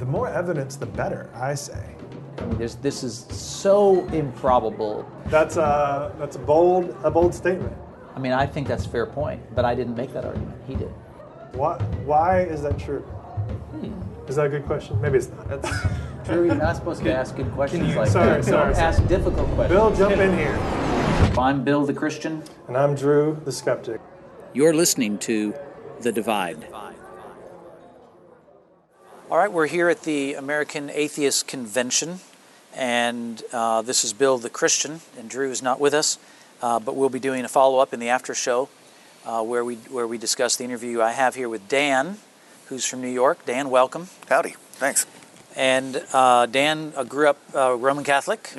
The more evidence, the better, I say. I mean, there's, this is so improbable. That's a that's a bold a bold statement. I mean, I think that's a fair point, but I didn't make that argument. He did. Why why is that true? Hmm. Is that a good question? Maybe it's not. Drew, you're not supposed to ask good questions you- like sorry, that. sorry, sorry. ask difficult questions. Bill, jump in here. I'm Bill the Christian. And I'm Drew, the skeptic. You're listening to The Divide. All right, we're here at the American Atheist Convention, and uh, this is Bill the Christian, and Drew is not with us, uh, but we'll be doing a follow up in the after show uh, where, we, where we discuss the interview I have here with Dan, who's from New York. Dan, welcome. Howdy. Thanks. And uh, Dan uh, grew up uh, Roman Catholic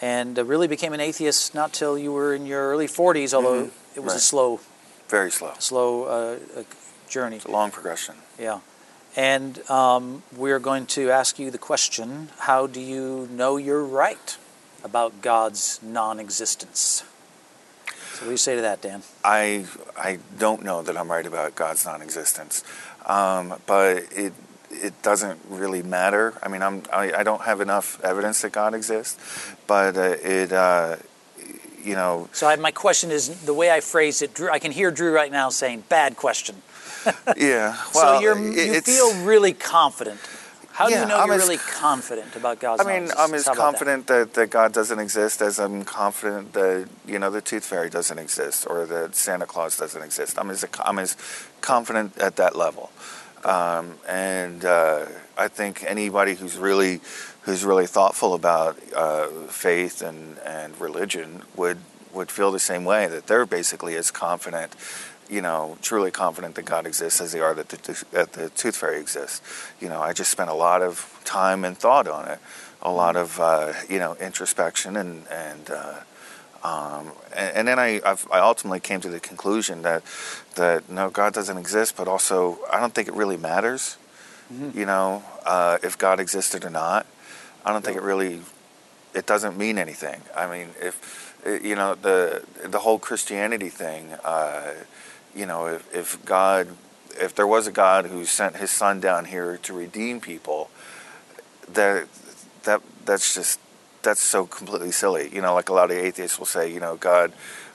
and uh, really became an atheist not till you were in your early 40s, although it was a slow, Very slow. slow journey. It's a long progression. Yeah. And um, we're going to ask you the question how do you know you're right about God's non existence? So, what do you say to that, Dan? I I don't know that I'm right about God's non-existence, um, but it it doesn't really matter. I mean, I'm I, I don't have enough evidence that God exists, but uh, it uh, you know So, I, my question is the way I phrased it, Drew, I can hear Drew right now saying, bad question. yeah. Well, so, you feel really confident. How do you know I'm you're really confident about God's I mean, I'm as about that? confident that? that God doesn't exist as I'm confident that you know the Tooth Fairy doesn't exist or that Santa Claus doesn't exist. I'm as I'm as confident at that level, um, and uh, I think anybody who's really who's really thoughtful about uh, faith and, and religion would would feel the same way that they're basically as confident. You know, truly confident that God exists as they are that the, that the Tooth Fairy exists. You know, I just spent a lot of time and thought on it a lot of uh, you know introspection and and uh, um, and, and then I I've, I ultimately came to the conclusion that that no God doesn't exist, but also I don't think it really matters. You know, uh, if God existed or not, I don't think it really it doesn't mean anything. I mean, if you know the the whole Christianity thing, uh, you know, if, if God if there was a God who sent His Son down here to redeem people, that that that's just that's so completely silly. You know, like a lot of atheists will say, you know, God,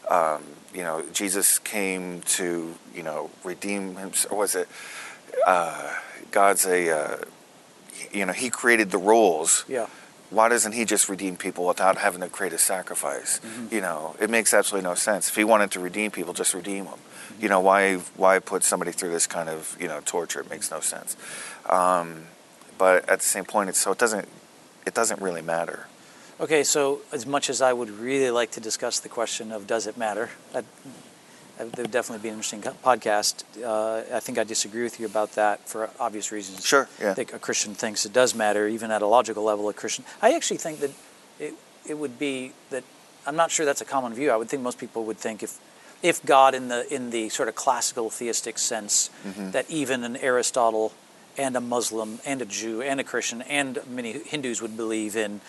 um, you know, Jesus came to you know redeem himself. Or was it uh, God's a uh, you know He created the rules. Yeah. Why doesn't He just redeem people without having to create a sacrifice? Mm-hmm. You know, it makes absolutely no sense. If He wanted to redeem people, just redeem them. You know, why why put somebody through this kind of you know torture? It makes no sense. Um, but at the same point, it's so it doesn't it doesn't really matter. Okay, so as much as I would really like to discuss the question of does it matter, that, that would definitely be an interesting podcast. Uh, I think I disagree with you about that for obvious reasons. Sure, yeah. I think a Christian thinks it does matter, even at a logical level. A Christian, I actually think that it, it would be that I'm not sure that's a common view. I would think most people would think if if God in the in the sort of classical theistic sense Mm-hmm. that even an Aristotle and a Muslim and a Jew and a Christian and many Hindus would believe in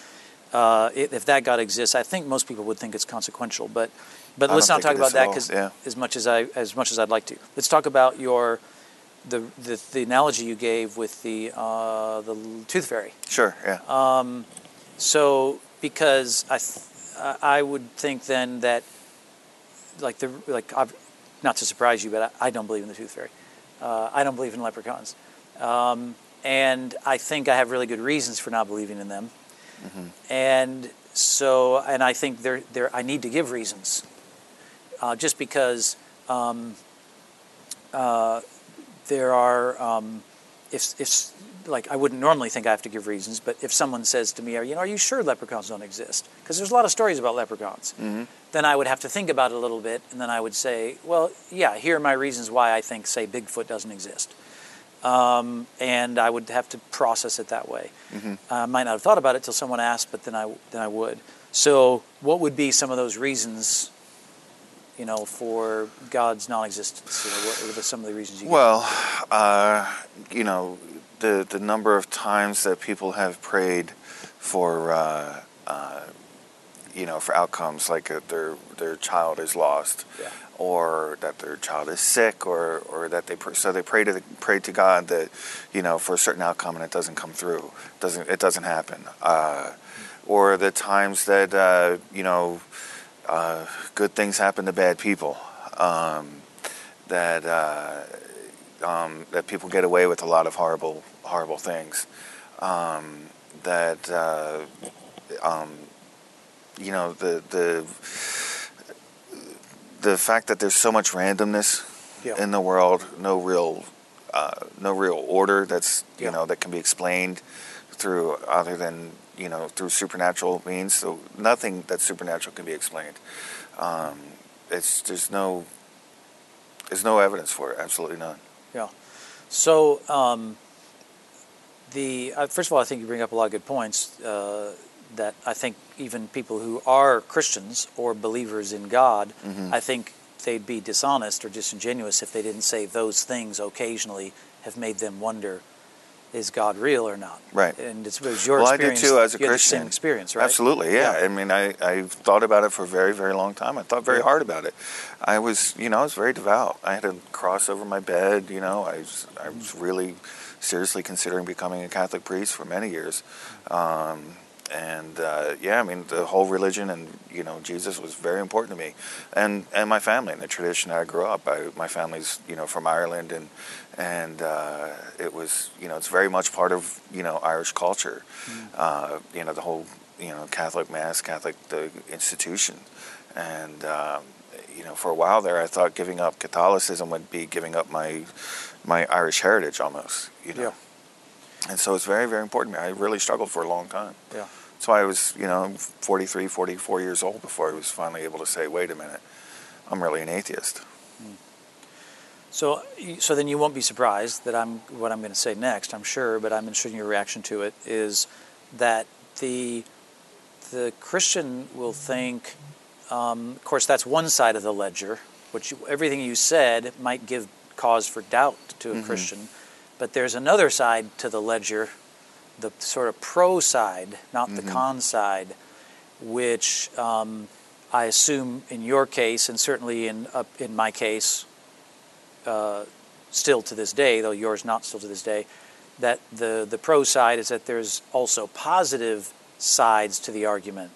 uh, if that God exists, I think most people would think it's consequential. But but I let's don't talk about that because yeah. as much as I as much as I'd like to, let's talk about your the the, the analogy you gave with the uh, the tooth fairy. Sure, yeah. Uh, So because I th- I I would think then that like the like I've, not to surprise you, but I, I don't believe in the tooth fairy. Uh, I don't believe in leprechauns, um, and I think I have really good reasons for not believing in them. And so, and I think there there I need to give reasons, uh, just because um, uh, there are um, if if like I wouldn't normally think I have to give reasons, but if someone says to me, "You know, are you sure leprechauns don't exist?" Because there's a lot of stories about leprechauns. Then I would have to think about it a little bit, and then I would say, "Well, yeah, here are my reasons why I think, say, Bigfoot doesn't exist." Um, and I would have to process it that way. I might not have thought about it till someone asked, but then I then I would. So, what would be some of those reasons? You know, for God's non-existence. You know, what are some of the reasons you? Well, uh, you know, the the number of times that people have prayed for, uh, uh, you know, for outcomes like uh, their their child is lost, Yeah. or that their child is sick, or or that they pr- so they pray to the, pray to God that you know for a certain outcome and it doesn't come through, doesn't it doesn't happen, uh, or the times that uh, you know uh, good things happen to bad people, um, that uh, um, that people get away with a lot of horrible horrible things, um, that uh, um, you know the the the fact that there's so much randomness Yeah. in the world, no real uh, no real order that's you Yeah. know that can be explained through other than you know through supernatural means. So nothing that's supernatural can be explained. Um, it's there's no there's no evidence for it. Absolutely none. Yeah. So, um, the uh, first of all, I think you bring up a lot of good points. Uh, that I think even people who are Christians or believers in God, Mhm. I think they'd be dishonest or disingenuous if they didn't say those things occasionally have made them wonder, is God real or not? Right. And it's, it was your well, I did experience. too as a you had the Christian. same experience, right? Absolutely, yeah. Yeah. I mean, I I thought about it for a very very long time. I thought very hard about it. I was, you know, I was very devout. I had a cross over my bed. You know, I was I was really seriously considering becoming a Catholic priest for many years. Um, and uh, yeah, I mean, the whole religion and you know Jesus was very important to me, and and my family and the tradition that I grew up. I, my family's you know from Ireland, and and uh, it was you know it's very much part of you know Irish culture. Uh, you know the whole you know Catholic mass, Catholic the institution, and um, you know for a while there I thought giving up Catholicism would be giving up my my Irish heritage almost. You know. Yeah. And so it's very, very important to me. I really struggled for a long time. Yeah. That's why I was, you know, 43, 44 years old before I was finally able to say, wait a minute, I'm really an atheist. So, so then you won't be surprised that I'm what I'm going to say next. I'm sure, but I'm interested in your reaction to it. Is that the the Christian will think? Um, of course, that's one side of the ledger. Which you, everything you said might give cause for doubt to a Mhm. Christian, but there's another side to the ledger, the sort of pro side, not the Mhm. con side, which um, I assume in your case, and certainly in uh, in my case, uh, still to this day, though yours not still to this day, that the the pro side is that there's also positive sides to the argument.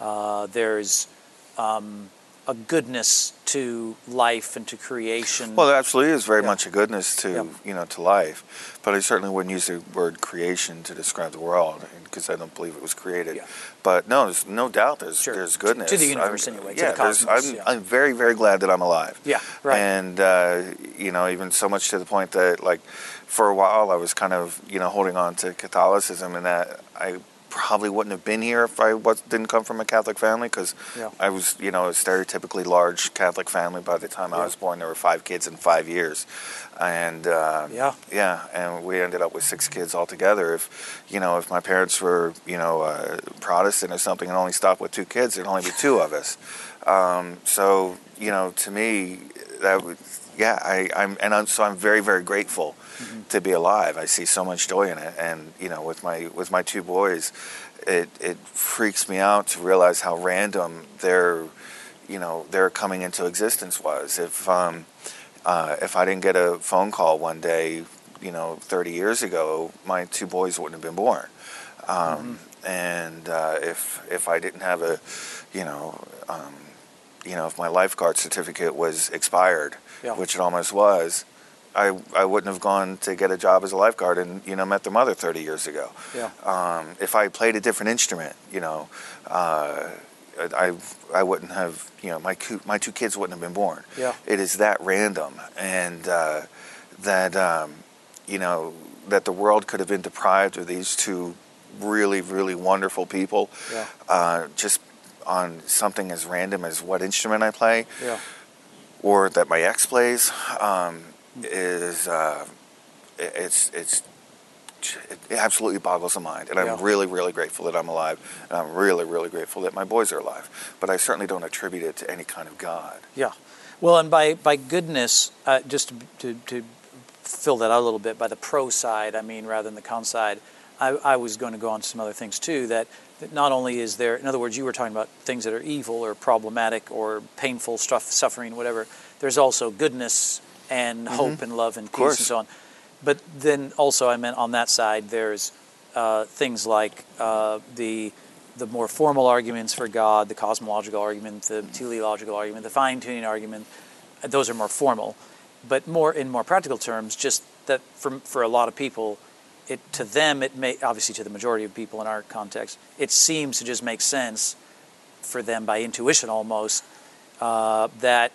Uh, there's um, a goodness to life and to creation. Well, there absolutely is very Yeah. much a goodness to, Yeah. you know, to life. But I certainly wouldn't use the word creation to describe the world because I don't believe it was created. Yeah. But no, there's no doubt there's, Sure. there's goodness. to the universe I'm- anyway, to Yeah, the cosmos, I'm. I'm very, very glad that I'm alive. Yeah, right. And, uh, you know, even so much to the point that, like, for a while I was kind of, you know, holding on to Catholicism and that I probably wouldn't have been here if I was, didn't come from a Catholic family because Yeah. I was, you know, a stereotypically large Catholic family. By the time I was born, there were five kids in five years, and uh, Yeah. yeah, and we ended up with six kids altogether. If you know, if my parents were, you know, uh, Protestant or something, and only stopped with two kids, there'd only be two of us. Um, so you know, to me, that would, yeah, I, I'm, and I'm, so I'm very, very grateful to be alive. I see so much joy in it, and you know, with my with my two boys, it it freaks me out to realize how random their, you know, their coming into existence was. If um, uh, if I didn't get a phone call one day, you know, 30 years ago, my two boys wouldn't have been born. Um, And uh, if if I didn't have a, you know, um, you know, if my lifeguard certificate was expired, Yeah. which it almost was, I I wouldn't have gone to get a job as a lifeguard and you know met their mother 30 years ago. Yeah. Um, if I played a different instrument, you know, uh, I I wouldn't have you know my my two kids wouldn't have been born. Yeah. It is that random, and uh, that um, you know that the world could have been deprived of these two really really wonderful people, Yeah. uh, just on something as random as what instrument I play yeah. or that my ex plays um, is uh, it- it's it's it absolutely boggles the mind, and Yeah. I'm really really grateful that I'm alive, and I'm really really grateful that my boys are alive. But I certainly don't attribute it to any kind of God. Yeah. Well, and by, by goodness, uh, just to, to, to fill that out a little bit, by the pro side, I mean, rather than the con side, I, I was going to go on to some other things too. That, that not only is there, in other words, you were talking about things that are evil or problematic or painful stuff, suffering, whatever. There's also goodness and hope and love and peace and so on. But then also, I meant on that side, there's uh, things like uh, the the more formal arguments for God, the cosmological argument, the teleological argument, the fine tuning argument. Those are more formal, but more in more practical terms, just that for for a lot of people, it to them it may obviously to the majority of people in our context, it seems to just make sense for them by intuition almost uh, that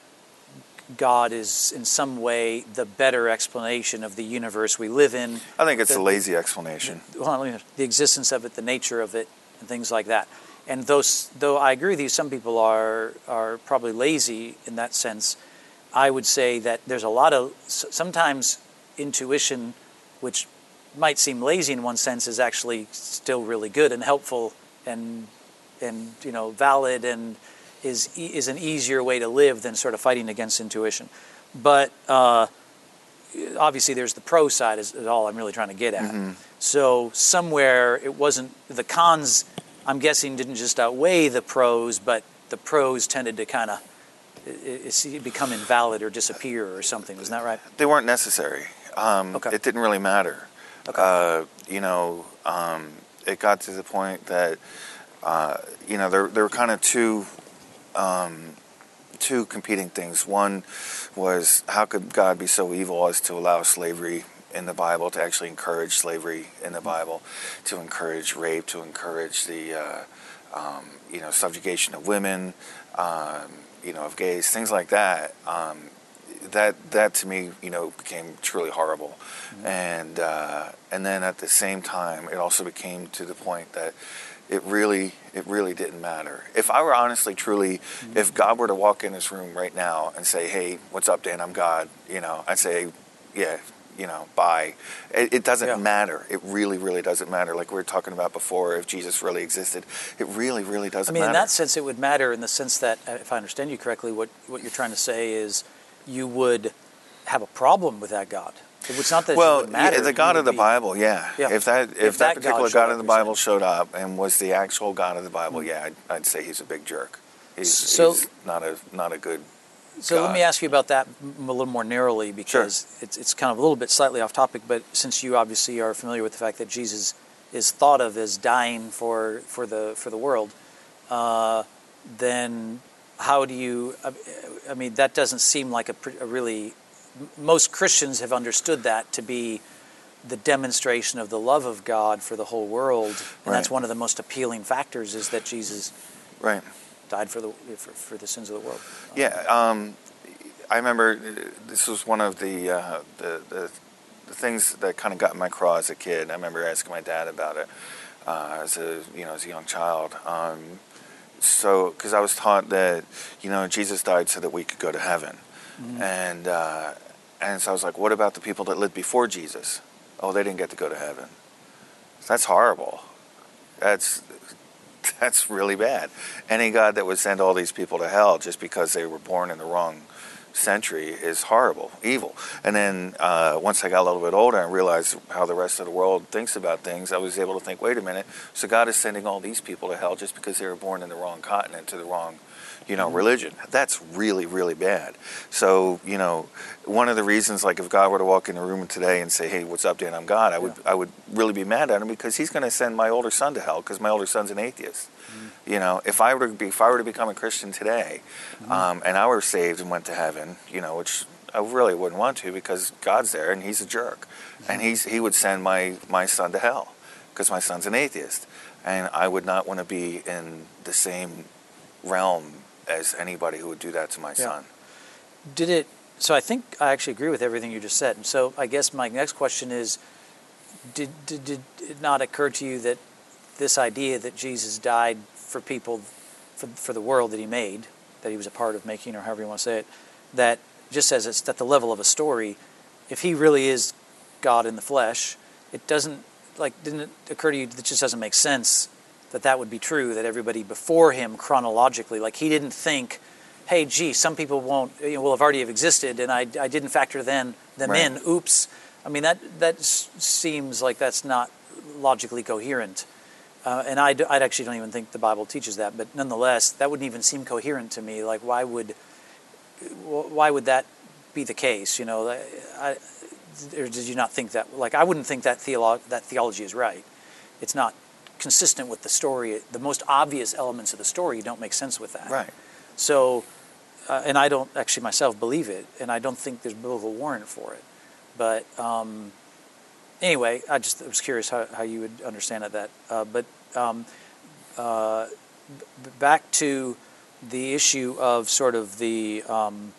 God is in some way the better explanation of the universe we live in. I think it's The- a lazy explanation. well, the existence of it, the nature of it, and things like that. And those, though I agree with you, some people are are probably lazy in that sense. I would say that there's a lot of sometimes intuition, which might seem lazy in one sense, is actually still really good and helpful and and you know valid and is is an easier way to live than sort of fighting against intuition. But uh, obviously there's the pro side is, is all I'm really trying to get at. So somewhere it wasn't the cons. I'm guessing didn't just outweigh the pros, but the pros tended to kind of become invalid or disappear or something. Isn't that right? They weren't necessary. Um, Okay. It didn't really matter. Uh, you know, um, it got to the point that, uh, you know, there, there were kind of two, um, two competing things. One was how could God be so evil as to allow slavery in the Bible, to actually encourage slavery in the Bible, to encourage rape, to encourage the, uh, um, you know, subjugation of women, um, you know, of gays, things like that. That that to me, you know, became truly horrible, and uh, and then at the same time, it also became to the point that it really it really didn't matter. If I were honestly, truly, if God were to walk in this room right now and say, "Hey, what's up, Dan? I'm God," you know, I'd say, "Yeah." You know, bye. It, it doesn't Yeah. matter. It really, really doesn't matter. Like we were talking about before, if Jesus really existed, it really, really doesn't I mean, in that sense, it would matter in the sense that, uh, if I understand you correctly, what, what you're trying to say is you would have a problem with that God. It's not that well, would matter. yeah, the God of the be- Bible, yeah. Yeah. If that if, If that, that particular God up, of the Bible showed up and was the actual God of the Bible, yeah, I'd, I'd say he's a big jerk. He's, So- he's not a not a good. So let me ask you about that a little more narrowly because it's, it's kind of a little bit slightly off topic, but since you obviously are familiar with the fact that Jesus is thought of as dying for, for, the, for the world, uh, then how do you, I- mean, that doesn't seem like a, a really, most Christians have understood that to be the demonstration of the love of God for the whole world. And that's one of the most appealing factors is that Jesus Right. died for the, for, for the sins of the world. Yeah. Um, I remember uh, this was one of the uh, the, the the things that kind of got in my craw as a kid. I remember asking my dad about it uh, as a you know as a young child. Um, so because I was taught that you know Jesus died so that we could go to heaven, and uh, and so I was like, what about the people that lived before Jesus? Oh, they didn't get to go to heaven. That's horrible. That's that's really bad. Any God that would send all these people to hell just because they were born in the wrong century is horrible, evil. And then uh, once I got a little bit older and realized how the rest of the world thinks about things, I was able to think, wait a minute, so God is sending all these people to hell just because they were born in the wrong continent to the wrong, you know, religion. That's really, really bad. So, you know, one of the reasons, like if God were to walk in the room today and say, hey, what's up, Dan? I'm God, I would, I would really be mad at him because he's going to send my older son to hell because my older son's an atheist. Mm-hmm. You know, if I were to be, if I were to become a Christian today, mm-hmm. um, and I were saved and went to heaven, you know, which I really wouldn't want to because God's there and He's a jerk, mm-hmm. and He's He would send my my son to hell because my son's an atheist, and I would not want to be in the same realm as anybody who would do that to my son. Did it? So I think I actually agree with everything you just said. And so I guess my next question is: Did did, did it not occur to you that this idea that Jesus died for people, for for the world that He made, that He was a part of making, or however you want to say it, that just as it's at the level of a story, if He really is God in the flesh, it doesn't like didn't it occur to you that it just doesn't make sense that that would be true that everybody before Him chronologically, like He didn't think hey, gee, some people won't, you know, will have already have existed, and I, I didn't factor then them Right. in. Oops. I mean, that that s- seems like that's not logically coherent. Uh, and I, I actually don't even think the Bible teaches that, but nonetheless, that wouldn't even seem coherent to me. Like, why would, why would that be the case? You know, I, or did you not think that? Like, I wouldn't think that theolo- that theology is right. It's not consistent with the story. The most obvious elements of the story don't make sense with that. Right. So, uh, and I don't actually myself believe it, and I don't think there's biblical warrant for it. But um, anyway, I just was curious how, how you would understand it, that. Uh, but um, uh, b- back to the issue of sort of the um,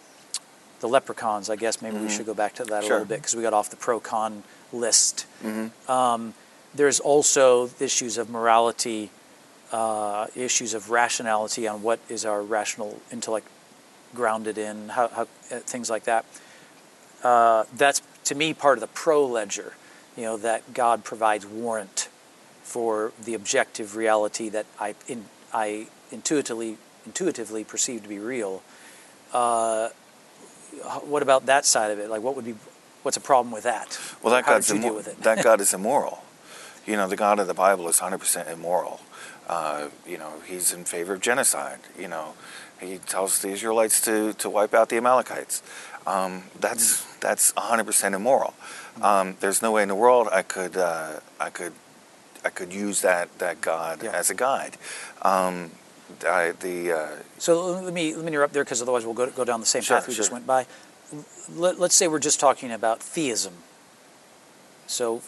the leprechauns. I guess maybe we should go back to that a Mm-hmm. Little bit because we got off the pro con list. Mm-hmm. Um, there's also issues of morality, uh, issues of rationality on what is our rational intellect grounded in, how, how uh, things like that. Uh, that's to me part of the pro ledger, you know, that God provides warrant for the objective reality that I in, I intuitively intuitively perceive to be real. Uh, what about that side of it? Like, what would be what's a problem with that? Well, that How God's did you deal immo- with it? that God is immoral. You know, the God of the Bible is 100% immoral. Uh, you know, he's in favor of genocide. You know, he tells the Israelites to, to wipe out the Amalekites. Um, that's that's 100% immoral. Um, there's no way in the world I could uh, I could I could use that that God Yeah. as a guide. Um, I, the uh, So let me let me interrupt there because otherwise we'll go go down the same Sure, path we just went by. Let, let's say we're just talking about theism. So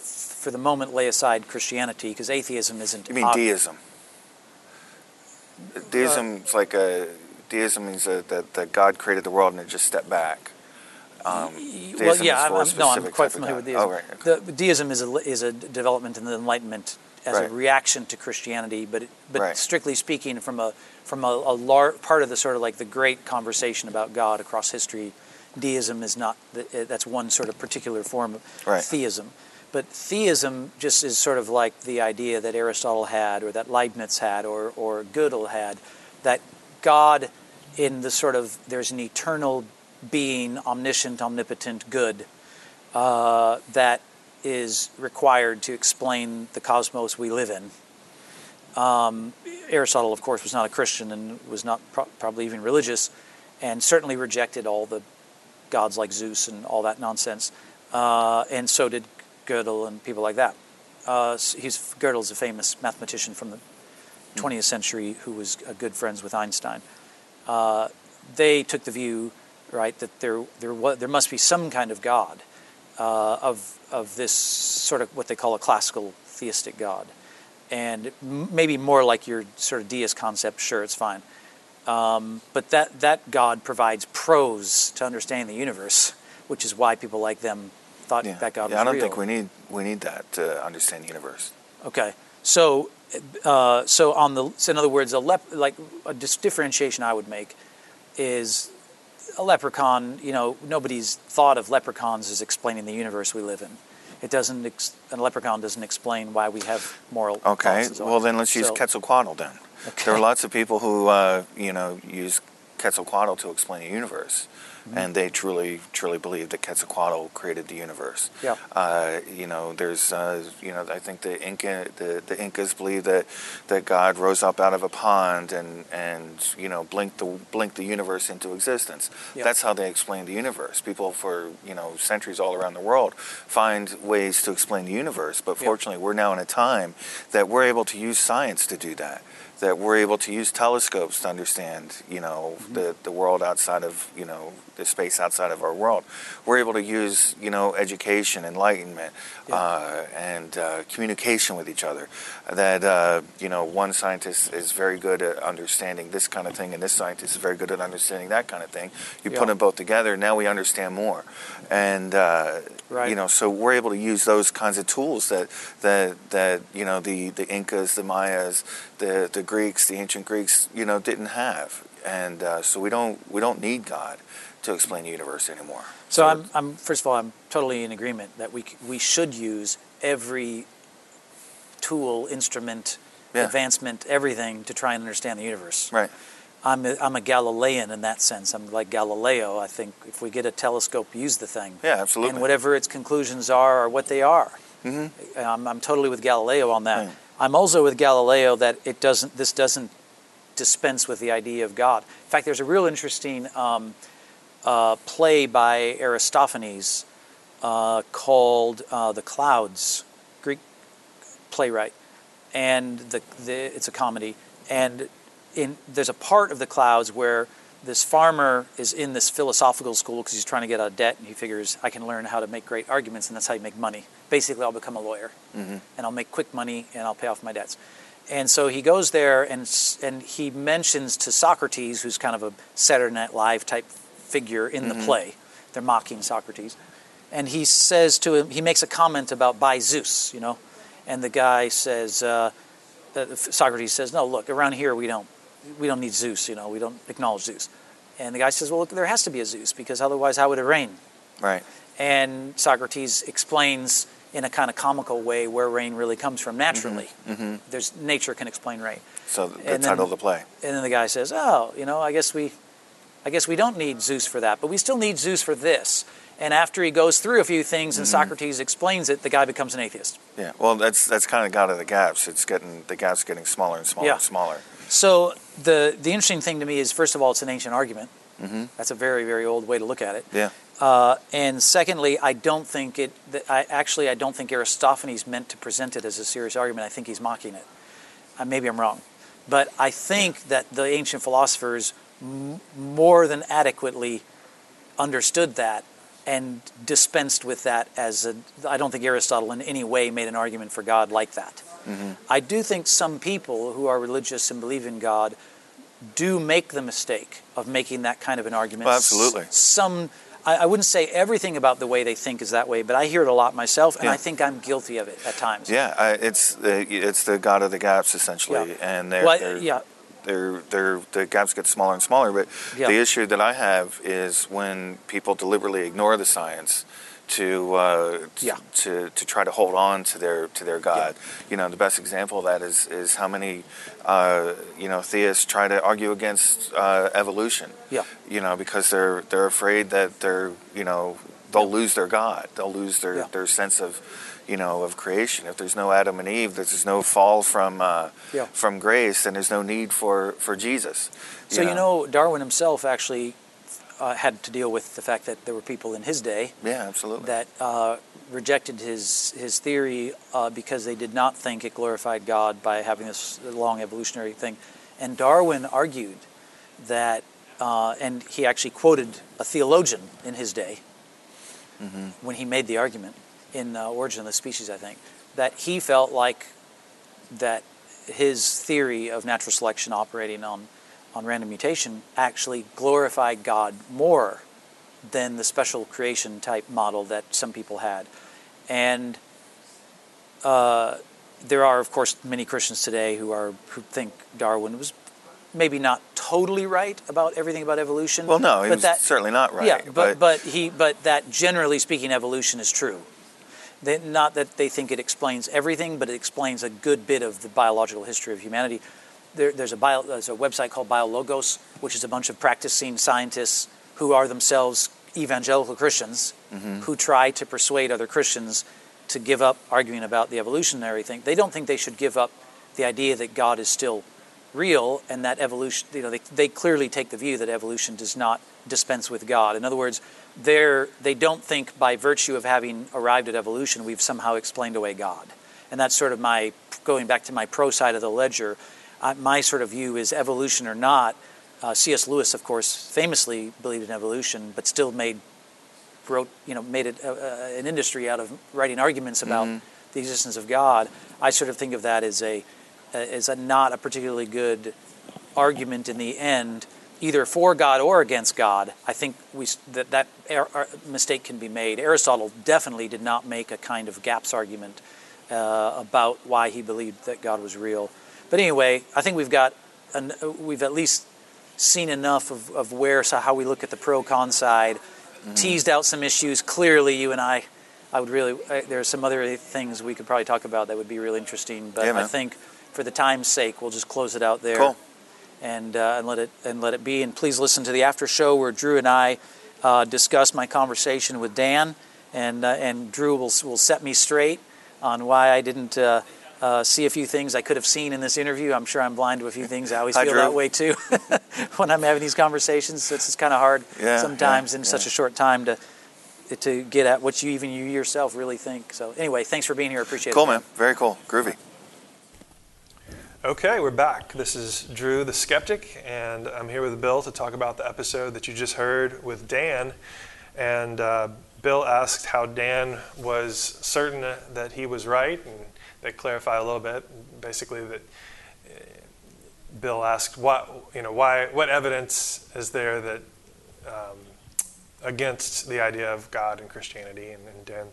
for the moment, lay aside Christianity because atheism isn't. You mean ob- deism? Deism is like a deism means that, that, God created the world and it just stepped back. Um, Well, yeah, I'm, I'm, no, I'm quite familiar with deism. Oh, right. okay. The deism is a is a development in the Enlightenment as a reaction to Christianity, but it, but Right. strictly speaking, from a from a, a lar- part of the sort of like the great conversation about God across history, deism is not th- uh, that's one sort of particular form of Right. theism. But theism just is sort of like the idea that Aristotle had, or that Leibniz had, or or Gödel had, that God, in the sort of there's an eternal being, omniscient, omnipotent, good, uh, that is required to explain the cosmos we live in. Um, Aristotle, of course, was not a Christian and was not pro- probably even religious, and certainly rejected all the gods like Zeus and all that nonsense. Uh, and so did Gödel and people like that. Uh, he's Gödel's a famous mathematician from the 20th century who was uh, good friends with Einstein. Uh, they took the view, right, that there there was, there must be some kind of God uh, of of this sort of what they call a classical theistic God, and m- maybe more like your sort of deist concept. Sure, it's fine, um, but that that God provides prose to understand the universe, which is why people like them thought Yeah, that God yeah was I don't real. think we need we need that to understand the universe. Okay, so uh, so on the so in other words, a lep, like a dis- differentiation I would make is a leprechaun. You know, nobody's thought of leprechauns as explaining the universe we live in. It doesn't. Ex- a leprechaun doesn't explain why we have moral. Okay, thoughts and so on. well then let's use So- Quetzalcoatl then. Okay. There are lots of people who uh, you know use Quetzalcoatl to explain the universe, Mm-hmm. and they truly truly believe that Quetzalcoatl created the universe. Yeah. Uh, you know, there's uh, you know I think the Inca the, the Incas believe that that God rose up out of a pond and and you know blinked the blinked the universe into existence. Yeah. That's how they explain the universe. People for you know centuries all around the world find ways to explain the universe, but Yeah. fortunately we're now in a time that we're able to use science to do that. That we're able to use telescopes to understand, you know, Mm-hmm. the, the world outside of, you know, the space outside of our world. We're able to use, you know, education, enlightenment, Yeah. uh, and uh, communication with each other. That, uh, you know, one scientist is very good at understanding this kind of thing, and this scientist is very good at understanding that kind of thing. You Yeah. put them both together, now we understand more. And, uh, Right. you know, so we're able to use those kinds of tools that that that you know the the Incas, the Mayas, the the Greeks, the ancient Greeks, you know, didn't have, and uh, so we don't we don't need God to explain the universe anymore. So I'm, I'm first of all, I'm totally in agreement that we we should use every tool, instrument, Yeah. advancement, everything to try and understand the universe. right. I'm a, I'm a Galilean in that sense. I'm like Galileo. I think if we get a telescope, use the thing. Yeah, absolutely. And whatever its conclusions are, or what they are. I'm, I'm totally with Galileo on that. I'm also with Galileo that it doesn't. This doesn't dispense with the idea of God. In fact, there's a real interesting um, uh, play by Aristophanes uh, called uh, "The Clouds," Greek playwright, and the, the it's a comedy. And in there's a part of the clouds where this farmer is in this philosophical school because he's trying to get out of debt, and he figures I can learn how to make great arguments, and that's how you make money. Basically, I'll become a lawyer, and I'll make quick money, and I'll pay off my debts. And so he goes there, and and he mentions to Socrates, who's kind of a Saturday Night Live type figure in the mm-hmm. play. They're mocking Socrates, and he says to him, he makes a comment about by Zeus, you know, and the guy says, uh, Socrates says, no, look, around here we don't we don't need Zeus, you know, we don't acknowledge Zeus. And the guy says, well, look, there has to be a Zeus because otherwise, how would it rain? Right. And Socrates explains in a kind of comical way where rain really comes from naturally. Mm-hmm. Mm-hmm. There's nature can explain rain. So the And title then- of the play. And then the guy says, "Oh, you know, I guess we, I guess we don't need Zeus for that, but we still need Zeus for this." And after he goes through a few things and Socrates explains it, the guy becomes an atheist. Yeah. Well, that's that's kind of god of the gaps. It's getting the gaps getting smaller and smaller Yeah. and smaller. So the the interesting thing to me is, first of all, it's an ancient argument. Mm-hmm. That's a very very old way to look at it. Yeah. Uh, and secondly, I don't think it. I actually I don't think Aristophanes meant to present it as a serious argument. I think he's mocking it. Uh, maybe I'm wrong, but I think that the ancient philosophers more than adequately understood that and dispensed with that as a. I don't think Aristotle in any way made an argument for God like that. Mm-hmm. I do think some people who are religious and believe in God do make the mistake of making that kind of an argument. Absolutely. S- Some, I, I wouldn't say everything about the way they think is that way, but I hear it a lot myself, and Yeah. I think I'm guilty of it at times. Yeah. I, it's the it's the god of the gaps essentially, Yeah. and they're, Well, they're yeah. They're, they're, the gaps get smaller and smaller. But Yeah. the issue that I have is when people deliberately ignore the science to, uh, t- Yeah. to to try to hold on to their to their God. You know, the best example of that is is how many uh, you know theists try to argue against uh, evolution. Yeah. You know, because they're they're afraid that they're you know they'll lose their God. They'll lose their Yeah. their sense of you know of creation. If there's no Adam and Eve, there's no fall from uh, Yeah. from grace, then there's no need for for Jesus. So you know, Darwin himself actually uh, had to deal with the fact that there were people in his day Yeah, absolutely. that uh, rejected his his theory uh, because they did not think it glorified God by having this long evolutionary thing. And Darwin argued that, uh, and he actually quoted a theologian in his day when he made the argument in uh, Origin of the Species, I think, that he felt like that his theory of natural selection operating on on random mutation actually glorified God more than the special creation type model that some people had. And uh, there are, of course, many Christians today who are who think Darwin was maybe not totally right about everything about evolution. well, no, he but was that, certainly not right. yeah, but, but he but that generally speaking, evolution is true. They, not that they think it explains everything, but it explains a good bit of the biological history of humanity. There, there's a bio, there's a website called BioLogos, which is a bunch of practicing scientists who are themselves evangelical Christians mm-hmm. who try to persuade other Christians to give up arguing about the evolutionary thing. They don't think they should give up the idea that God is still real and that evolution, you know, they, they clearly take the view that evolution does not dispense with God. In other words, they're, they don't think by virtue of having arrived at evolution, we've somehow explained away God. And that's sort of my, going back to my pro side of the ledger, uh, my sort of view is evolution or not. Uh, C.S. Lewis, of course, famously believed in evolution, but still made wrote, you know, made it uh, uh, an industry out of writing arguments about the existence of God. I sort of think of that as a uh, as a not a particularly good argument in the end, either for God or against God. I think we that that er, er, mistake can be made. Aristotle definitely did not make a kind of gaps argument uh, about why he believed that God was real. But anyway, I think we've got an, we've at least seen enough of, of where so how we look at the pro con side, teased out some issues. Clearly, you and I, I would really uh, there are some other things we could probably talk about that would be really interesting. But Yeah, I think for the time's sake, we'll just close it out there Cool. And uh, and let it and let it be. And please listen to the after show where Drew and I uh, discuss my conversation with Dan, and uh, and Drew will will set me straight on why I didn't uh, uh, see a few things I could have seen in this interview. I'm sure I'm blind to a few things. I always Hi, feel Drew. that way too when I'm having these conversations. It's just kind of hard Yeah, sometimes yeah, in yeah. such a short time to to get at what you even you yourself really think. So anyway, thanks for being here. I appreciate Cool, it. Cool, man. Very cool. Groovy. Okay, we're back. This is Drew the Skeptic, and I'm here with Bill to talk about the episode that you just heard with Dan. And uh, Bill asked how Dan was certain that he was right, and they clarify a little bit. Basically, that uh, Bill asked what you know why what evidence is there that um, against the idea of God and Christianity, and, and Dan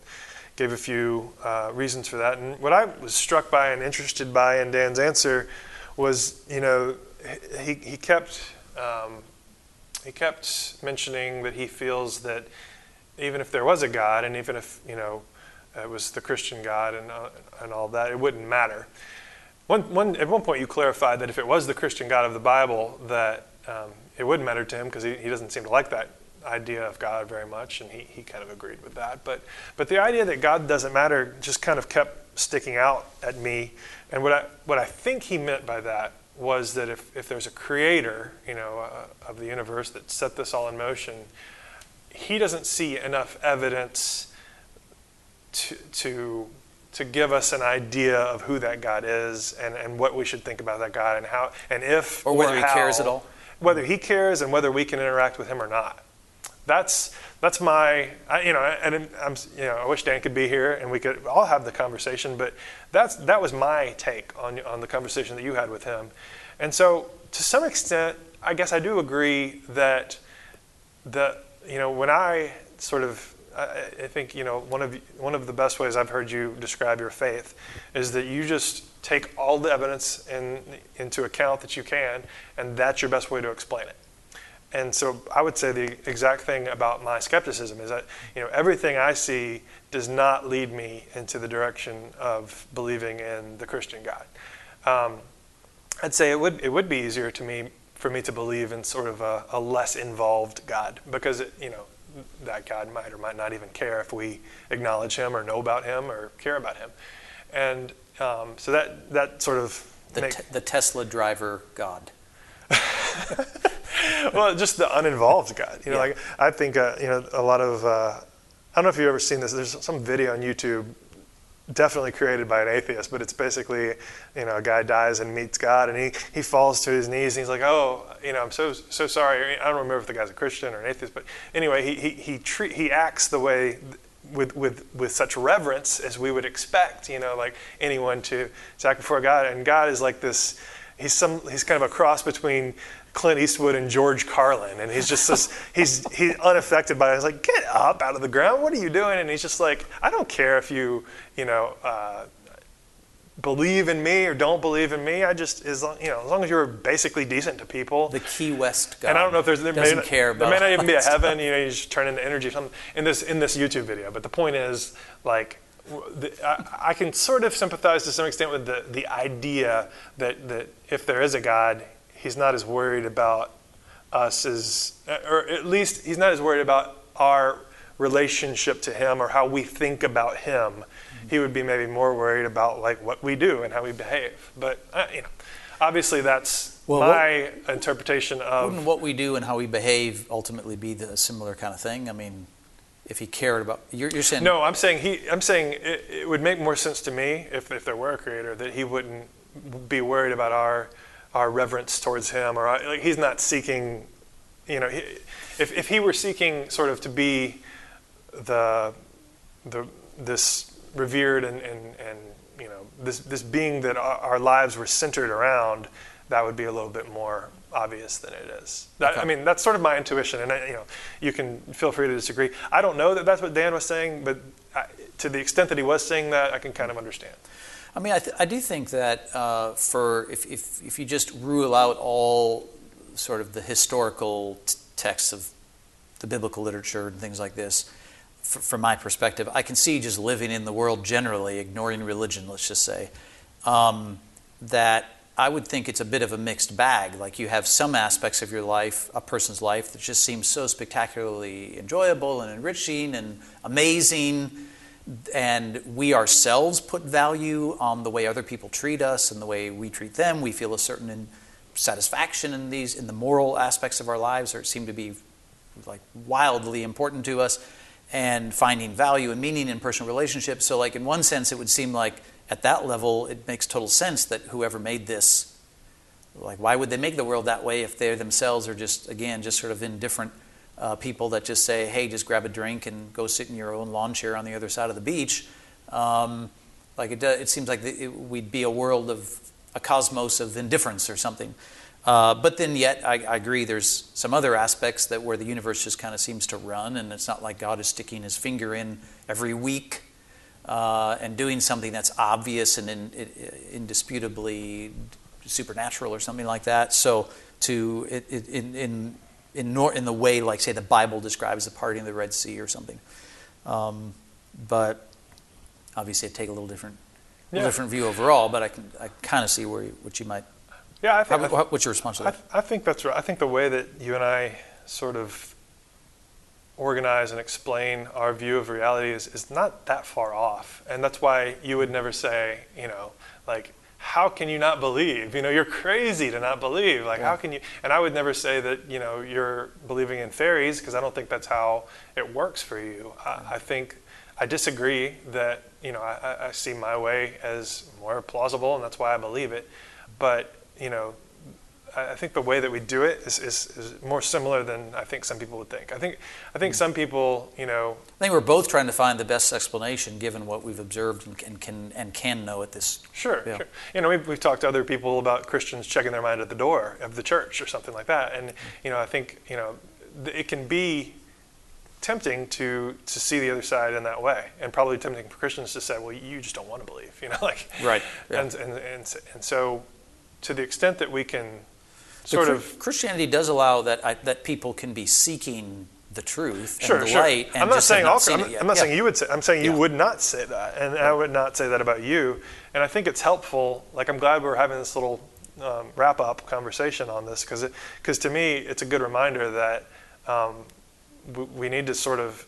gave a few uh, reasons for that. And what I was struck by and interested by in Dan's answer was, you know, he, he kept um, he kept mentioning that he feels that even if there was a God, and even if you know it was the Christian God and uh, and all that, it wouldn't matter. One, one, at one point, you clarified that if it was the Christian God of the Bible, that um, it wouldn't matter to him because he, he doesn't seem to like that idea of God very much, and he, he kind of agreed with that. But, but the idea that God doesn't matter just kind of kept sticking out at me. And what I, what I think he meant by that was that if, if there's a creator, you know, uh, of the universe that set this all in motion, he doesn't see enough evidence to, to to give us an idea of who that God is and, and what we should think about that God and how and if Or whether he how- cares at all. Whether he cares and whether we can interact with him or not. That's that's my I, you know and I'm you know I wish Dan could be here and we could all have the conversation but that's that was my take on on the conversation that you had with him. And so to some extent I guess I do agree that the you know when I sort of I, I think you know one of one of the best ways I've heard you describe your faith is that you just take all the evidence in, into account that you can, and that's your best way to explain it. And so I would say the exact thing about my skepticism is that you know everything I see does not lead me into the direction of believing in the Christian God. Um, I'd say it would it would be easier to me for me to believe in sort of a, a less involved God because it, you know that God might or might not even care if we acknowledge Him or know about Him or care about Him, and um, so that that sort of The, make, te- the Tesla driver God. well, just the uninvolved God. You know, Yeah. like I think uh, you know a lot of. Uh, I don't know if you've ever seen this. There's some video on YouTube, definitely created by an atheist, but it's basically you know a guy dies and meets God, and he he falls to his knees and he's like, oh, you know, I'm so so sorry. I don't remember if the guy's a Christian or an atheist, but anyway, he he he treat, he acts the way. With, with, with such reverence as we would expect, you know, like anyone to, to act before God. And God is like this, he's some he's kind of a cross between Clint Eastwood and George Carlin, and he's just this, he's he's unaffected by it. He's like, get up out of the ground. What are you doing? And he's just like, I don't care if you you know uh, believe in me or don't believe in me. I just as long, you know as long as you're basically decent to people. The Key West guy. and I don't know if there's there doesn't may, not- care about there may not even be a heaven. You know, you just turn into energy or something in this in this YouTube video. But the point is like. the- I, I can sort of sympathize to some extent with the, the idea that, that if there is a God, he's not as worried about us as, or at least he's not as worried about our relationship to him or how we think about him. He would be maybe more worried about like what we do and how we behave. But uh, you know, obviously that's Well, my interpretation of. Wouldn't what we do and how we behave ultimately be the similar kind of thing? I mean, if he cared about you're, you're saying No, I'm saying he. I'm saying it, it would make more sense to me if, if there were a creator that he wouldn't be worried about our our reverence towards him or our, like he's not seeking. You know, he, if if he were seeking sort of to be the the this revered and and, and you know this this being that our, our lives were centered around, that would be a little bit more obvious than it is. That, I mean, that's sort of my intuition, and I, you know, you can feel free to disagree. I don't know that that's what Dan was saying, but I, to the extent that he was saying that, I can kind of understand. I mean, I, th- I do think that uh, for if, if, if you just rule out all sort of the historical t- texts of the biblical literature and things like this, f- from my perspective, I can see just living in the world generally, ignoring religion, let's just say, um, that I would think it's a bit of a mixed bag. Like you have some aspects of your life, a person's life, that just seems so spectacularly enjoyable and enriching and amazing and we ourselves put value on the way other people treat us and the way we treat them. We feel a certain in satisfaction in these in the moral aspects of our lives, or it seem to be like wildly important to us, and finding value and meaning in personal relationships. So, like in one sense, it would seem like at that level, it makes total sense that whoever made this, like, why would they make the world that way if they themselves are just again just sort of indifferent uh, people that just say, hey, just grab a drink and go sit in your own lawn chair on the other side of the beach. Um, like it, it seems like it, we'd be a world of a cosmos of indifference or something. Uh, but then, yet, I, I, agree. There's some other aspects that where the universe just kind of seems to run, and it's not like God is sticking His finger in every week uh, and doing something that's obvious and in, in, indisputably supernatural or something like that. So, to in, in in, nor, in the way, like, say, the Bible describes the parting of the Red Sea or something. Um, but obviously, I take a little different, yeah. little different view overall. But I can, I kind of see where what you might. Yeah, I think. How, I, what's your response to that? I, I think that's right. I think the way that you and I sort of organize and explain our view of reality is, is not that far off. And that's why you would never say, you know, like how can you not believe? You know, you're crazy to not believe. Like, yeah. how can you? And I would never say that, you know, you're believing in fairies because I don't think that's how it works for you. I, I think I disagree that, you know, I, I, see my way as more plausible and that's why I believe it. But, you know, I think the way that we do it is, is, is, more similar than I think some people would think. I think I think hmm. some people, you know, I think we're both trying to find the best explanation given what we've observed and, and can and can know at this. Sure, yeah. sure. You know, we've, we've talked to other people about Christians checking their mind at the door of the church or something like that, and hmm. you know, I think you know, it can be tempting to to see the other side in that way, and probably tempting for Christians to say, well, you just don't want to believe, you know, like right, yeah. and, and and and so to the extent that we can sort of Christianity does allow that I, that people can be seeking the truth sure, and the sure. light. I'm not saying all. I'm, I'm, not yeah. saying you would say. I'm saying you yeah. would not say that, and I would not say that about you. And I think it's helpful. Like I'm glad we're having this little um, wrap up conversation on this because because to me it's a good reminder that um, we, we need to sort of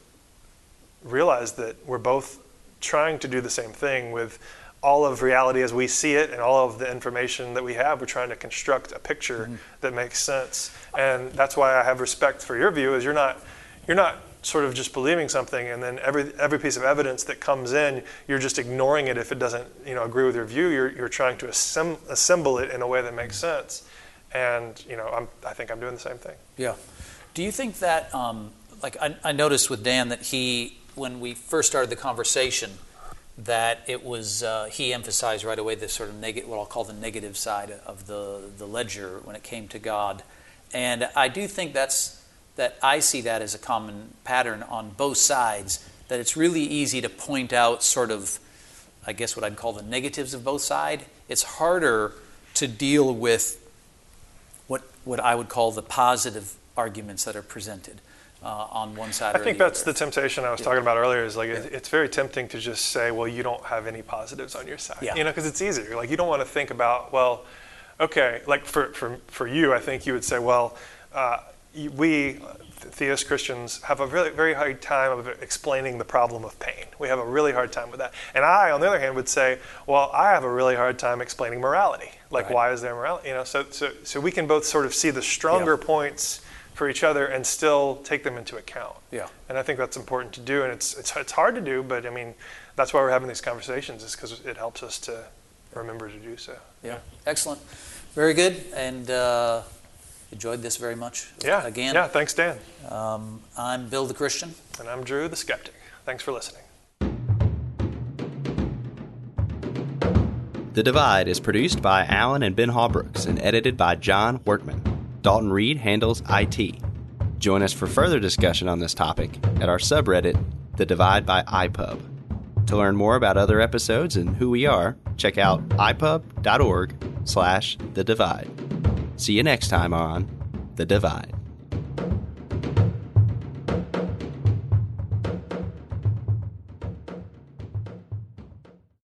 realize that we're both trying to do the same thing with all of reality as we see it and all of the information that we have. We're trying to construct a picture mm-hmm. that makes sense. And that's why I have respect for your view is you're not you're not sort of just believing something and then every every piece of evidence that comes in, you're just ignoring it if it doesn't, you know, agree with your view. You're you're trying to assemb- assemble it in a way that makes sense. And, you know, I'm, I think I'm doing the same thing. Yeah. Do you think that um, like I, I noticed with Dan that he when we first started the conversation, that it was uh, he emphasized right away this sort of negative, what I'll call the negative side of the the ledger when it came to God, and I do think that's that I see that as a common pattern on both sides. That it's really easy to point out sort of, I guess what I'd call the negatives of both sides. It's harder to deal with what what I would call the positive arguments that are presented uh, on one side. I think the that's other. the temptation I was yeah. talking about earlier. Is like yeah. it's very tempting to just say, well, you don't have any positives on your side. Yeah. You know, because it's easier. Like you don't want to think about, well, okay. Like for for for you, I think you would say, well, uh, we theist Christians have a really very hard time of explaining the problem of pain. We have a really hard time with that. And I, on the other hand, would say, well, I have a really hard time explaining morality. Like, right. why is there morality? You know, so so so we can both sort of see the stronger points for each other and still take them into account. Yeah. And I think that's important to do, and it's it's it's hard to do, but I mean, that's why we're having these conversations, is because it helps us to remember to do so. Yeah. Excellent. Very good, and uh, enjoyed this very much. Yeah. Again. Yeah. Thanks, Dan. Um, I'm Bill the Christian. And I'm Drew the Skeptic. Thanks for listening. The Divide is produced by Alan and Ben Hawbrooks and edited by John Workman. Dalton Reed handles IT. Join us for further discussion on this topic at our subreddit, The Divide by iPub. To learn more about other episodes and who we are, check out ipub.org slash The Divide. See you next time on The Divide.